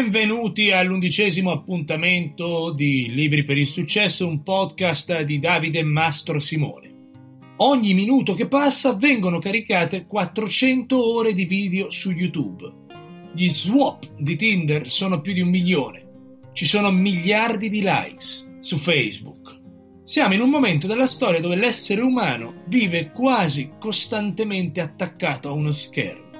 Benvenuti all'undicesimo appuntamento di Libri per il Successo, un podcast di Davide Mastro Simone. Ogni minuto che passa vengono caricate 400 ore di video su YouTube. Gli swap di Tinder sono più di un milione. Ci sono miliardi di likes su Facebook. Siamo in un momento della storia dove l'essere umano vive quasi costantemente attaccato a uno schermo.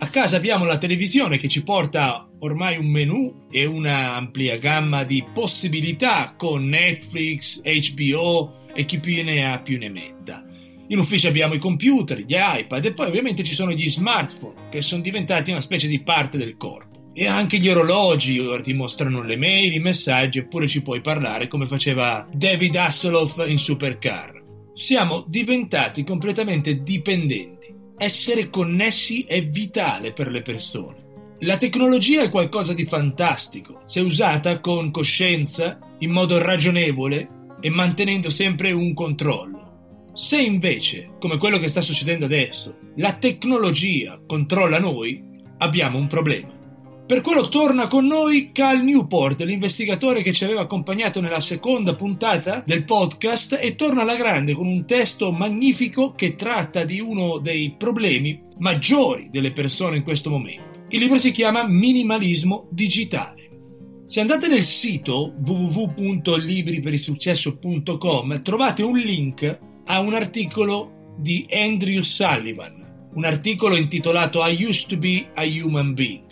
A casa abbiamo la televisione che ci porta ormai un menu e una ampia gamma di possibilità con Netflix, HBO e chi più ne ha più ne metta. In ufficio abbiamo i computer, gli iPad e poi ovviamente ci sono gli smartphone che sono diventati una specie di parte del corpo. E anche gli orologi ora ti mostrano le mail, i messaggi eppure ci puoi parlare come faceva David Hasselhoff in Supercar. Siamo diventati completamente dipendenti essere connessi è vitale per le persone. La tecnologia è qualcosa di fantastico, se usata con coscienza, in modo ragionevole e mantenendo sempre un controllo. Se invece, come quello che sta succedendo adesso, la tecnologia controlla noi, abbiamo un problema. Per quello torna con noi Cal Newport, l'investigatore che ci aveva accompagnato nella seconda puntata del podcast e torna alla grande con un testo magnifico che tratta di uno dei problemi maggiori delle persone in questo momento. Il libro si chiama Minimalismo digitale. Se andate nel sito www.libriperisuccesso.com trovate un link a un articolo di Andrew Sullivan, un articolo intitolato I used to be a human being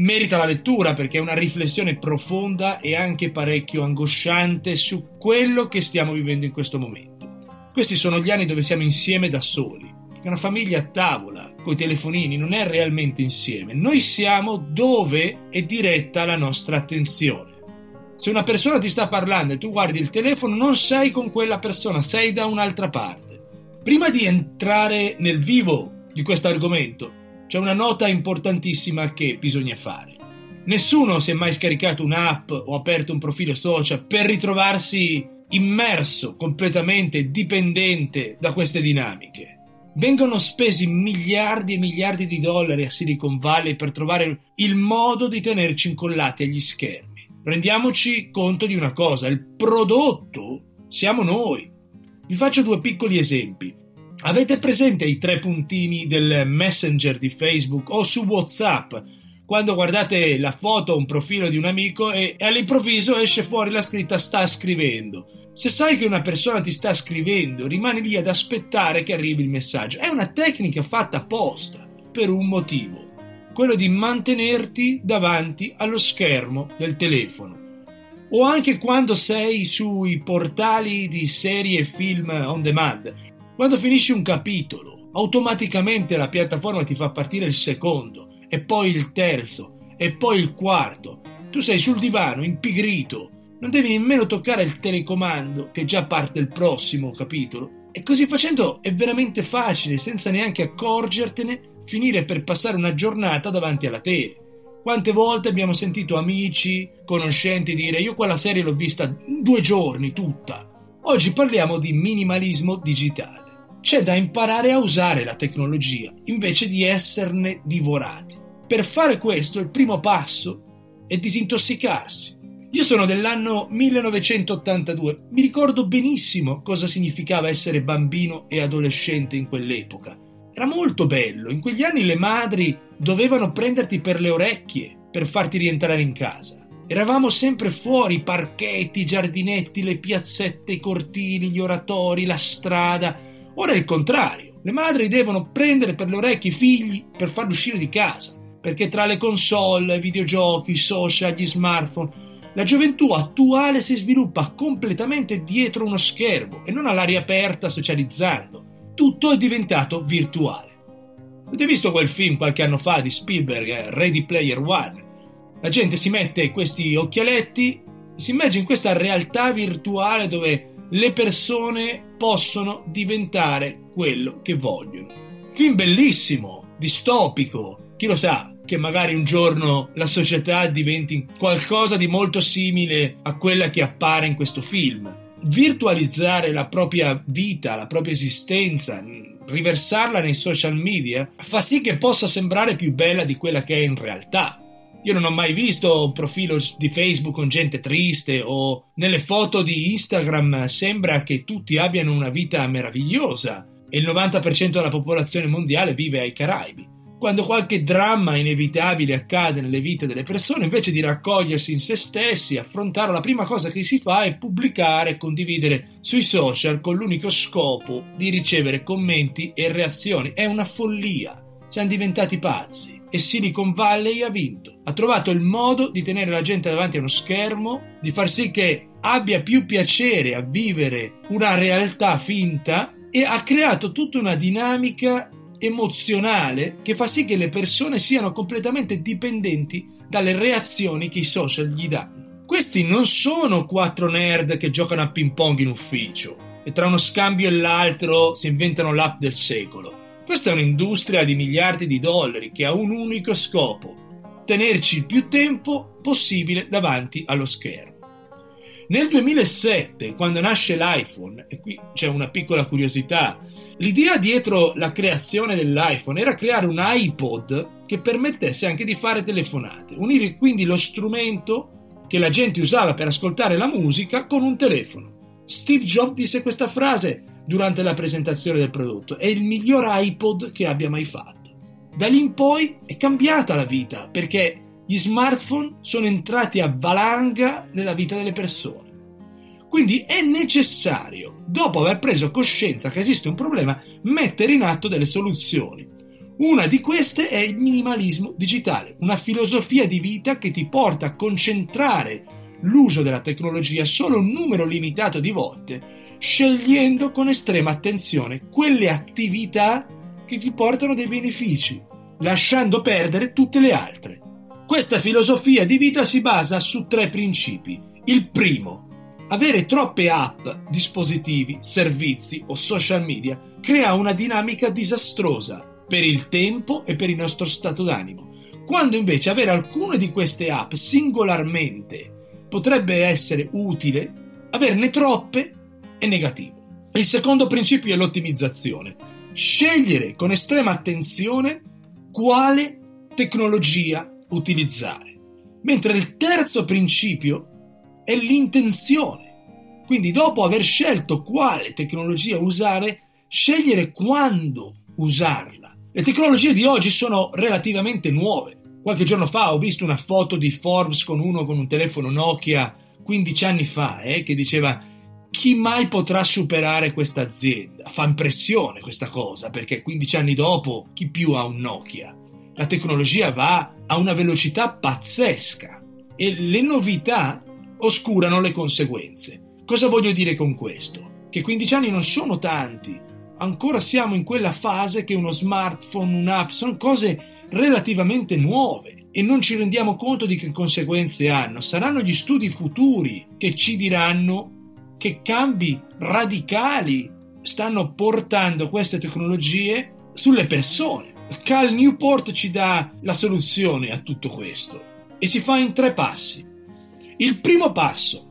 merita la lettura perché è una riflessione profonda e anche parecchio angosciante su quello che stiamo vivendo in questo momento. Questi sono gli anni dove siamo insieme da soli, una famiglia a tavola, coi telefonini, non è realmente insieme. Noi siamo dove è diretta la nostra attenzione. Se una persona ti sta parlando e tu guardi il telefono, non sei con quella persona, sei da un'altra parte. Prima di entrare nel vivo di questo argomento, c'è una nota importantissima che bisogna fare. Nessuno si è mai scaricato un'app o aperto un profilo social per ritrovarsi immerso, completamente dipendente da queste dinamiche. Vengono spesi miliardi e miliardi di dollari a Silicon Valley per trovare il modo di tenerci incollati agli schermi. Rendiamoci conto di una cosa, il prodotto siamo noi. Vi faccio due piccoli esempi. Avete presente i tre puntini del Messenger di Facebook o su WhatsApp? Quando guardate la foto o un profilo di un amico e, all'improvviso esce fuori la scritta sta scrivendo. Se sai che una persona ti sta scrivendo, rimani lì ad aspettare che arrivi il messaggio. È una tecnica fatta apposta, per un motivo, quello di mantenerti davanti allo schermo del telefono. O anche quando sei sui portali di serie e film on demand quando finisci un capitolo, automaticamente la piattaforma ti fa partire il secondo, e poi il terzo, e poi il quarto. Tu sei sul divano, impigrito, non devi nemmeno toccare il telecomando che già parte il prossimo capitolo. E così facendo è veramente facile, senza neanche accorgertene, finire per passare una giornata davanti alla tele. Quante volte abbiamo sentito amici, conoscenti dire io quella serie l'ho vista due giorni tutta. Oggi parliamo di minimalismo digitale. C'è da imparare a usare la tecnologia invece di esserne divorati. Per fare questo il primo passo è disintossicarsi. Io sono dell'anno 1982, mi ricordo benissimo cosa significava essere bambino e adolescente in quell'epoca. Era molto bello, in quegli anni le madri dovevano prenderti per le orecchie per farti rientrare in casa. Eravamo sempre fuori, i parchetti, i giardinetti, le piazzette, i cortili, gli oratori, la strada, Ora è il contrario. Le madri devono prendere per le orecchie i figli per farli uscire di casa, perché tra le console, i videogiochi, i social, gli smartphone, la gioventù attuale si sviluppa completamente dietro uno schermo e non all'aria aperta socializzando. Tutto è diventato virtuale. Avete visto quel film qualche anno fa di Spielberg, eh, Ready Player One? La gente si mette questi occhialetti, si immagina in questa realtà virtuale dove le persone possono diventare quello che vogliono. Film bellissimo, distopico, chi lo sa che magari un giorno la società diventi qualcosa di molto simile a quella che appare in questo film. Virtualizzare la propria vita, la propria esistenza, riversarla nei social media, fa sì che possa sembrare più bella di quella che è in realtà. Io non ho mai visto un profilo di Facebook con gente triste o nelle foto di Instagram sembra che tutti abbiano una vita meravigliosa e il 90% della popolazione mondiale vive ai Caraibi. Quando qualche dramma inevitabile accade nelle vite delle persone, invece di raccogliersi in se stessi, affrontare la prima cosa che si fa è pubblicare e condividere sui social con l'unico scopo di ricevere commenti e reazioni. È una follia. Siamo diventati pazzi e Silicon Valley ha vinto. Ha trovato il modo di tenere la gente davanti a uno schermo, di far sì che abbia più piacere a vivere una realtà finta e ha creato tutta una dinamica emozionale che fa sì che le persone siano completamente dipendenti dalle reazioni che i social gli danno. Questi non sono quattro nerd che giocano a ping pong in ufficio e tra uno scambio e l'altro si inventano l'app del secolo. Questa è un'industria di miliardi di dollari che ha un unico scopo, tenerci il più tempo possibile davanti allo schermo. Nel 2007, quando nasce l'iPhone, e qui c'è una piccola curiosità, l'idea dietro la creazione dell'iPhone era creare un iPod che permettesse anche di fare telefonate, unire quindi lo strumento che la gente usava per ascoltare la musica con un telefono. Steve Jobs disse questa frase durante la presentazione del prodotto, è il miglior iPod che abbia mai fatto. Da lì in poi è cambiata la vita perché gli smartphone sono entrati a valanga nella vita delle persone. Quindi è necessario, dopo aver preso coscienza che esiste un problema, mettere in atto delle soluzioni. Una di queste è il minimalismo digitale, una filosofia di vita che ti porta a concentrare l'uso della tecnologia solo un numero limitato di volte, scegliendo con estrema attenzione quelle attività che ti portano dei benefici, lasciando perdere tutte le altre. Questa filosofia di vita si basa su tre principi. Il primo, avere troppe app, dispositivi, servizi o social media crea una dinamica disastrosa per il tempo e per il nostro stato d'animo, quando invece avere alcune di queste app singolarmente potrebbe essere utile, averne troppe è negativo. Il secondo principio è l'ottimizzazione. Scegliere con estrema attenzione quale tecnologia utilizzare. Mentre il terzo principio è l'intenzione. Quindi dopo aver scelto quale tecnologia usare, scegliere quando usarla. Le tecnologie di oggi sono relativamente nuove. Qualche giorno fa ho visto una foto di Forbes con uno con un telefono Nokia 15 anni fa, eh, che diceva chi mai potrà superare questa azienda? Fa impressione questa cosa, perché 15 anni dopo chi più ha un Nokia? La tecnologia va a una velocità pazzesca e le novità oscurano le conseguenze. Cosa voglio dire con questo? Che 15 anni non sono tanti, ancora siamo in quella fase che uno smartphone, un'app, sono cose relativamente nuove e non ci rendiamo conto di che conseguenze hanno. Saranno gli studi futuri che ci diranno che cambi radicali stanno portando queste tecnologie sulle persone. Cal Newport ci dà la soluzione a tutto questo e si fa in tre passi. Il primo passo,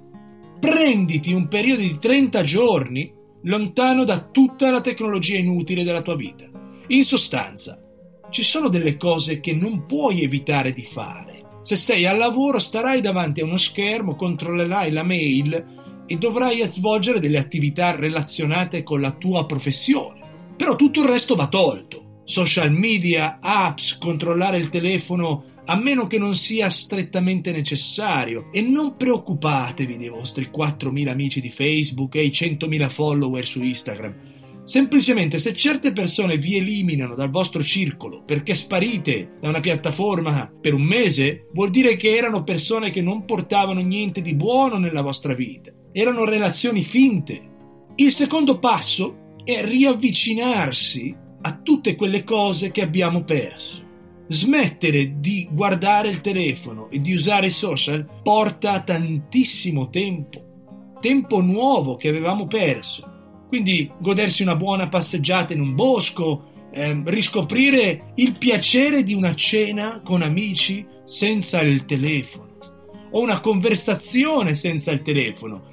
prenditi un periodo di 30 giorni lontano da tutta la tecnologia inutile della tua vita. In sostanza, ci sono delle cose che non puoi evitare di fare. Se sei al lavoro starai davanti a uno schermo, controllerai la mail e dovrai svolgere delle attività relazionate con la tua professione. Però tutto il resto va tolto social media, apps, controllare il telefono a meno che non sia strettamente necessario. E non preoccupatevi dei vostri 4.000 amici di Facebook e i 100.000 follower su Instagram. Semplicemente se certe persone vi eliminano dal vostro circolo perché sparite da una piattaforma per un mese, vuol dire che erano persone che non portavano niente di buono nella vostra vita. Erano relazioni finte. Il secondo passo è riavvicinarsi a tutte quelle cose che abbiamo perso. Smettere di guardare il telefono e di usare i social porta tantissimo tempo, tempo nuovo che avevamo perso. Quindi godersi una buona passeggiata in un bosco, eh, riscoprire il piacere di una cena con amici senza il telefono o una conversazione senza il telefono.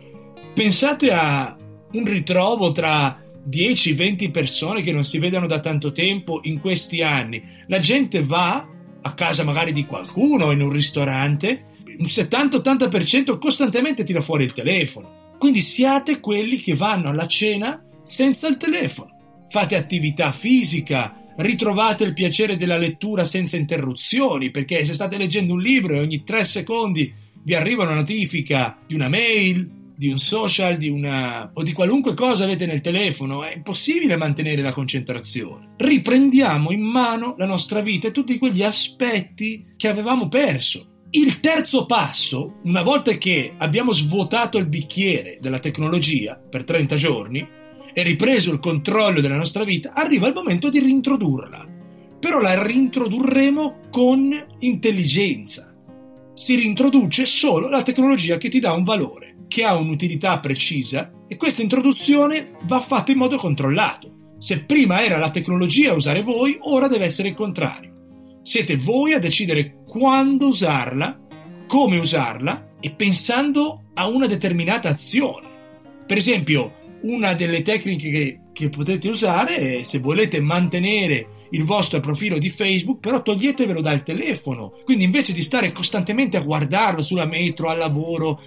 Pensate a un ritrovo tra 10-20 persone che non si vedono da tanto tempo in questi anni. La gente va a casa magari di qualcuno, in un ristorante, un 70-80% costantemente tira fuori il telefono. Quindi siate quelli che vanno alla cena senza il telefono. Fate attività fisica, ritrovate il piacere della lettura senza interruzioni, perché se state leggendo un libro e ogni tre secondi vi arriva una notifica di una mail, di un social, di una o di qualunque cosa avete nel telefono, è impossibile mantenere la concentrazione. Riprendiamo in mano la nostra vita e tutti quegli aspetti che avevamo perso. Il terzo passo, una volta che abbiamo svuotato il bicchiere della tecnologia per 30 giorni e ripreso il controllo della nostra vita, arriva il momento di rintrodurla. Però la rintrodurremo con intelligenza. Si rintroduce solo la tecnologia che ti dà un valore che ha un'utilità precisa e questa introduzione va fatta in modo controllato. Se prima era la tecnologia a usare voi, ora deve essere il contrario. Siete voi a decidere quando usarla, come usarla e pensando a una determinata azione. Per esempio, una delle tecniche che, che potete usare è se volete mantenere il vostro profilo di Facebook, però toglietevelo dal telefono. Quindi invece di stare costantemente a guardarlo sulla metro, al lavoro,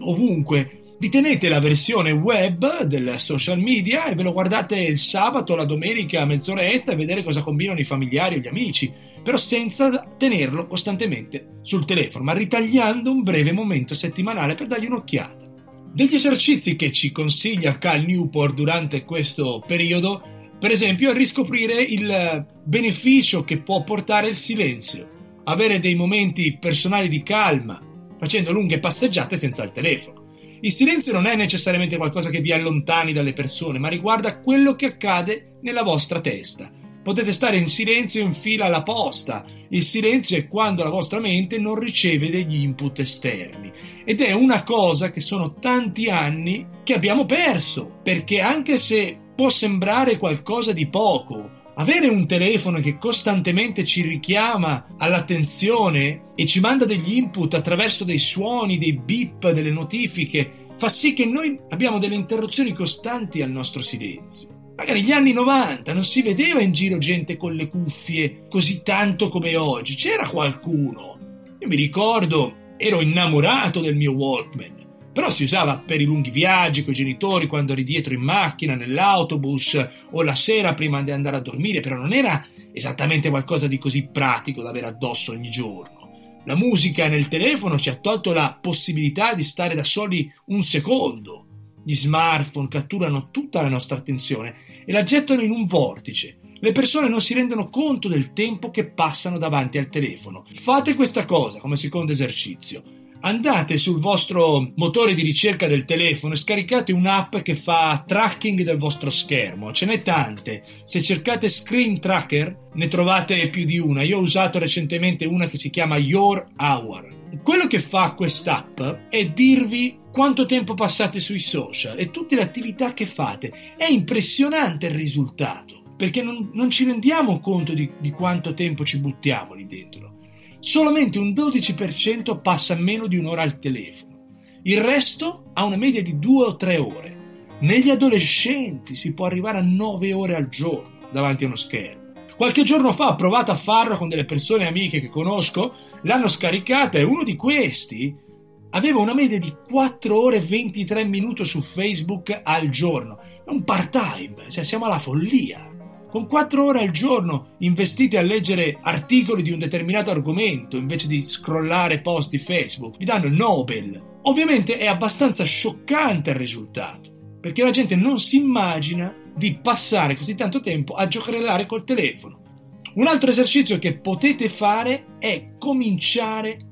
ovunque, vi tenete la versione web del social media e ve lo guardate il sabato, la domenica a mezz'oretta e vedere cosa combinano i familiari o gli amici, però senza tenerlo costantemente sul telefono, ma ritagliando un breve momento settimanale per dargli un'occhiata. Degli esercizi che ci consiglia Cal Newport durante questo periodo per esempio, riscoprire il beneficio che può portare il silenzio, avere dei momenti personali di calma, facendo lunghe passeggiate senza il telefono. Il silenzio non è necessariamente qualcosa che vi allontani dalle persone, ma riguarda quello che accade nella vostra testa. Potete stare in silenzio in fila alla posta. Il silenzio è quando la vostra mente non riceve degli input esterni. Ed è una cosa che sono tanti anni che abbiamo perso, perché anche se può sembrare qualcosa di poco. Avere un telefono che costantemente ci richiama all'attenzione e ci manda degli input attraverso dei suoni, dei beep, delle notifiche, fa sì che noi abbiamo delle interruzioni costanti al nostro silenzio. Magari negli anni 90 non si vedeva in giro gente con le cuffie così tanto come oggi, c'era qualcuno. Io mi ricordo, ero innamorato del mio Walkman però si usava per i lunghi viaggi con i genitori, quando eri dietro in macchina, nell'autobus o la sera prima di andare a dormire, però non era esattamente qualcosa di così pratico da avere addosso ogni giorno. La musica nel telefono ci ha tolto la possibilità di stare da soli un secondo. Gli smartphone catturano tutta la nostra attenzione e la gettano in un vortice. Le persone non si rendono conto del tempo che passano davanti al telefono. Fate questa cosa come secondo esercizio andate sul vostro motore di ricerca del telefono e scaricate un'app che fa tracking del vostro schermo. Ce n'è tante. Se cercate Screen Tracker ne trovate più di una. Io ho usato recentemente una che si chiama Your Hour. Quello che fa quest'app è dirvi quanto tempo passate sui social e tutte le attività che fate. È impressionante il risultato perché non, non ci rendiamo conto di, di quanto tempo ci buttiamo lì dentro solamente un 12% passa meno di un'ora al telefono. Il resto ha una media di 2 o 3 ore. Negli adolescenti si può arrivare a 9 ore al giorno davanti a uno schermo. Qualche giorno fa ho provato a farlo con delle persone amiche che conosco, l'hanno scaricata e uno di questi aveva una media di 4 ore e 23 minuti su Facebook al giorno. È un part-time, cioè siamo alla follia con 4 ore al giorno investite a leggere articoli di un determinato argomento invece di scrollare post di Facebook, vi danno Nobel. Ovviamente è abbastanza scioccante il risultato, perché la gente non si immagina di passare così tanto tempo a giocherellare col telefono. Un altro esercizio che potete fare è cominciare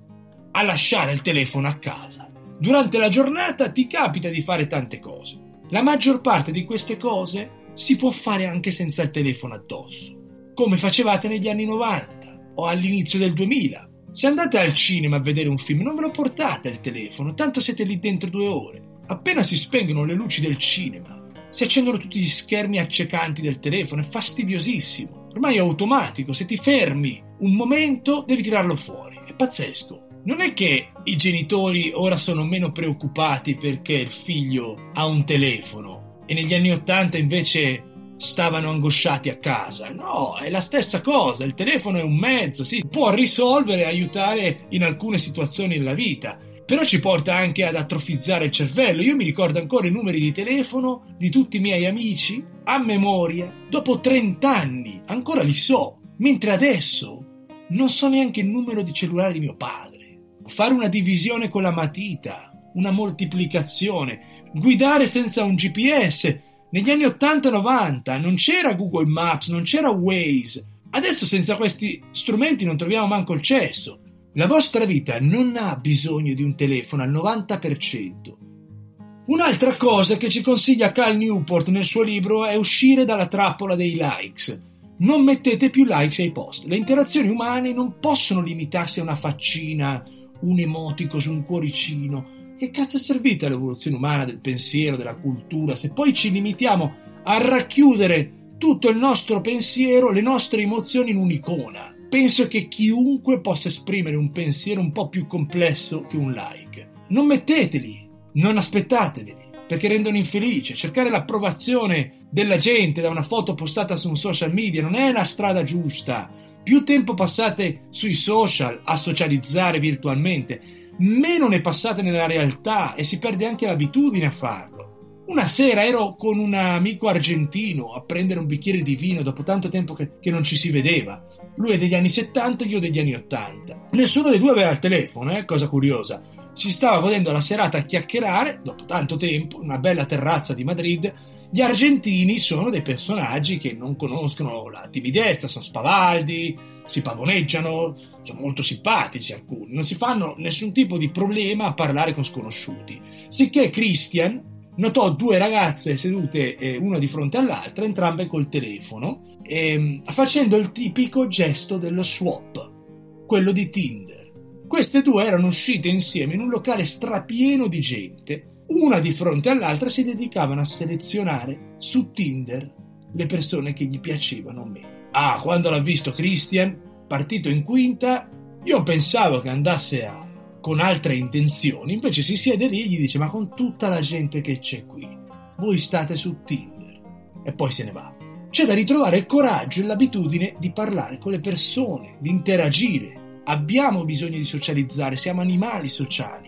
a lasciare il telefono a casa. Durante la giornata ti capita di fare tante cose. La maggior parte di queste cose si può fare anche senza il telefono addosso, come facevate negli anni 90 o all'inizio del 2000. Se andate al cinema a vedere un film non ve lo portate il telefono, tanto siete lì dentro due ore. Appena si spengono le luci del cinema, si accendono tutti gli schermi accecanti del telefono, è fastidiosissimo. Ormai è automatico, se ti fermi un momento devi tirarlo fuori, è pazzesco. Non è che i genitori ora sono meno preoccupati perché il figlio ha un telefono e negli anni Ottanta invece stavano angosciati a casa. No, è la stessa cosa, il telefono è un mezzo, sì, può risolvere e aiutare in alcune situazioni della vita, però ci porta anche ad atrofizzare il cervello. Io mi ricordo ancora i numeri di telefono di tutti i miei amici a memoria, dopo 30 anni, ancora li so, mentre adesso non so neanche il numero di cellulare di mio padre. Fare una divisione con la matita, una moltiplicazione, guidare senza un GPS, negli anni 80-90 non c'era Google Maps, non c'era Waze. Adesso senza questi strumenti non troviamo manco il cesso. La vostra vita non ha bisogno di un telefono al 90%. Un'altra cosa che ci consiglia Cal Newport nel suo libro è uscire dalla trappola dei likes. Non mettete più likes ai post. Le interazioni umane non possono limitarsi a una faccina, un emotico su un cuoricino che cazzo è servita l'evoluzione umana del pensiero, della cultura, se poi ci limitiamo a racchiudere tutto il nostro pensiero, le nostre emozioni in un'icona? Penso che chiunque possa esprimere un pensiero un po' più complesso che un like. Non metteteli, non aspettateli, perché rendono infelice. Cercare l'approvazione della gente da una foto postata su un social media non è la strada giusta. Più tempo passate sui social a socializzare virtualmente, meno ne passate nella realtà e si perde anche l'abitudine a farlo. Una sera ero con un amico argentino a prendere un bicchiere di vino dopo tanto tempo che, che non ci si vedeva. Lui è degli anni 70 e io degli anni 80. Nessuno dei due aveva il telefono, eh? cosa curiosa. Ci stava godendo la serata a chiacchierare, dopo tanto tempo, in una bella terrazza di Madrid. Gli argentini sono dei personaggi che non conoscono la timidezza, sono spavaldi, si pavoneggiano, sono molto simpatici alcuni, non si fanno nessun tipo di problema a parlare con sconosciuti. Sicché Christian notò due ragazze sedute eh, una di fronte all'altra, entrambe col telefono, eh, facendo il tipico gesto dello swap, quello di Tinder. Queste due erano uscite insieme in un locale strapieno di gente, una di fronte all'altra si dedicavano a selezionare su Tinder le persone che gli piacevano meno. Ah, quando l'ha visto Christian, partito in quinta, io pensavo che andasse a, con altre intenzioni, invece si siede lì e gli dice ma con tutta la gente che c'è qui, voi state su Tinder e poi se ne va. C'è da ritrovare il coraggio e l'abitudine di parlare con le persone, di interagire. Abbiamo bisogno di socializzare, siamo animali sociali.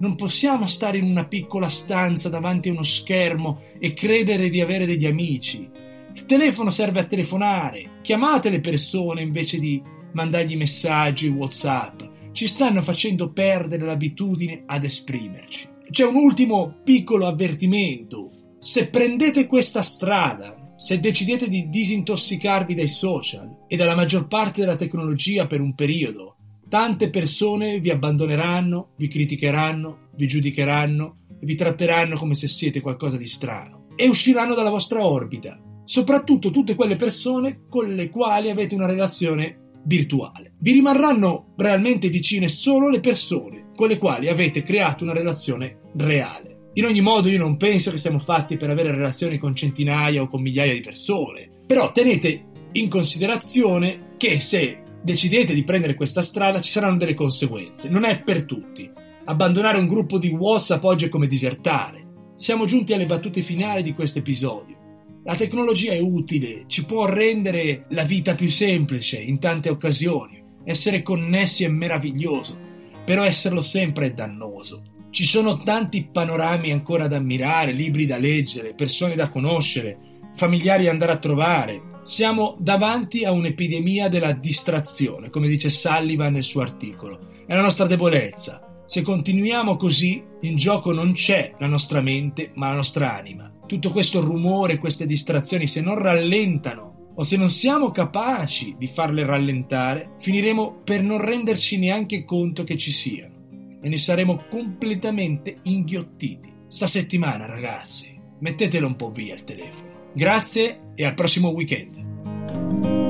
Non possiamo stare in una piccola stanza davanti a uno schermo e credere di avere degli amici. Il telefono serve a telefonare, chiamate le persone invece di mandargli messaggi WhatsApp. Ci stanno facendo perdere l'abitudine ad esprimerci. C'è un ultimo piccolo avvertimento. Se prendete questa strada, se decidete di disintossicarvi dai social e dalla maggior parte della tecnologia per un periodo, tante persone vi abbandoneranno, vi criticheranno, vi giudicheranno e vi tratteranno come se siete qualcosa di strano e usciranno dalla vostra orbita soprattutto tutte quelle persone con le quali avete una relazione virtuale. Vi rimarranno realmente vicine solo le persone con le quali avete creato una relazione reale. In ogni modo io non penso che siamo fatti per avere relazioni con centinaia o con migliaia di persone, però tenete in considerazione che se decidete di prendere questa strada ci saranno delle conseguenze, non è per tutti. Abbandonare un gruppo di WhatsApp oggi è come disertare. Siamo giunti alle battute finali di questo episodio. La tecnologia è utile, ci può rendere la vita più semplice in tante occasioni. Essere connessi è meraviglioso, però esserlo sempre è dannoso. Ci sono tanti panorami ancora da ammirare, libri da leggere, persone da conoscere, familiari da andare a trovare. Siamo davanti a un'epidemia della distrazione, come dice Sullivan nel suo articolo. È la nostra debolezza. Se continuiamo così, in gioco non c'è la nostra mente, ma la nostra anima tutto questo rumore, queste distrazioni, se non rallentano o se non siamo capaci di farle rallentare, finiremo per non renderci neanche conto che ci siano e ne saremo completamente inghiottiti. Sta settimana, ragazzi, mettetelo un po' via il telefono. Grazie e al prossimo weekend.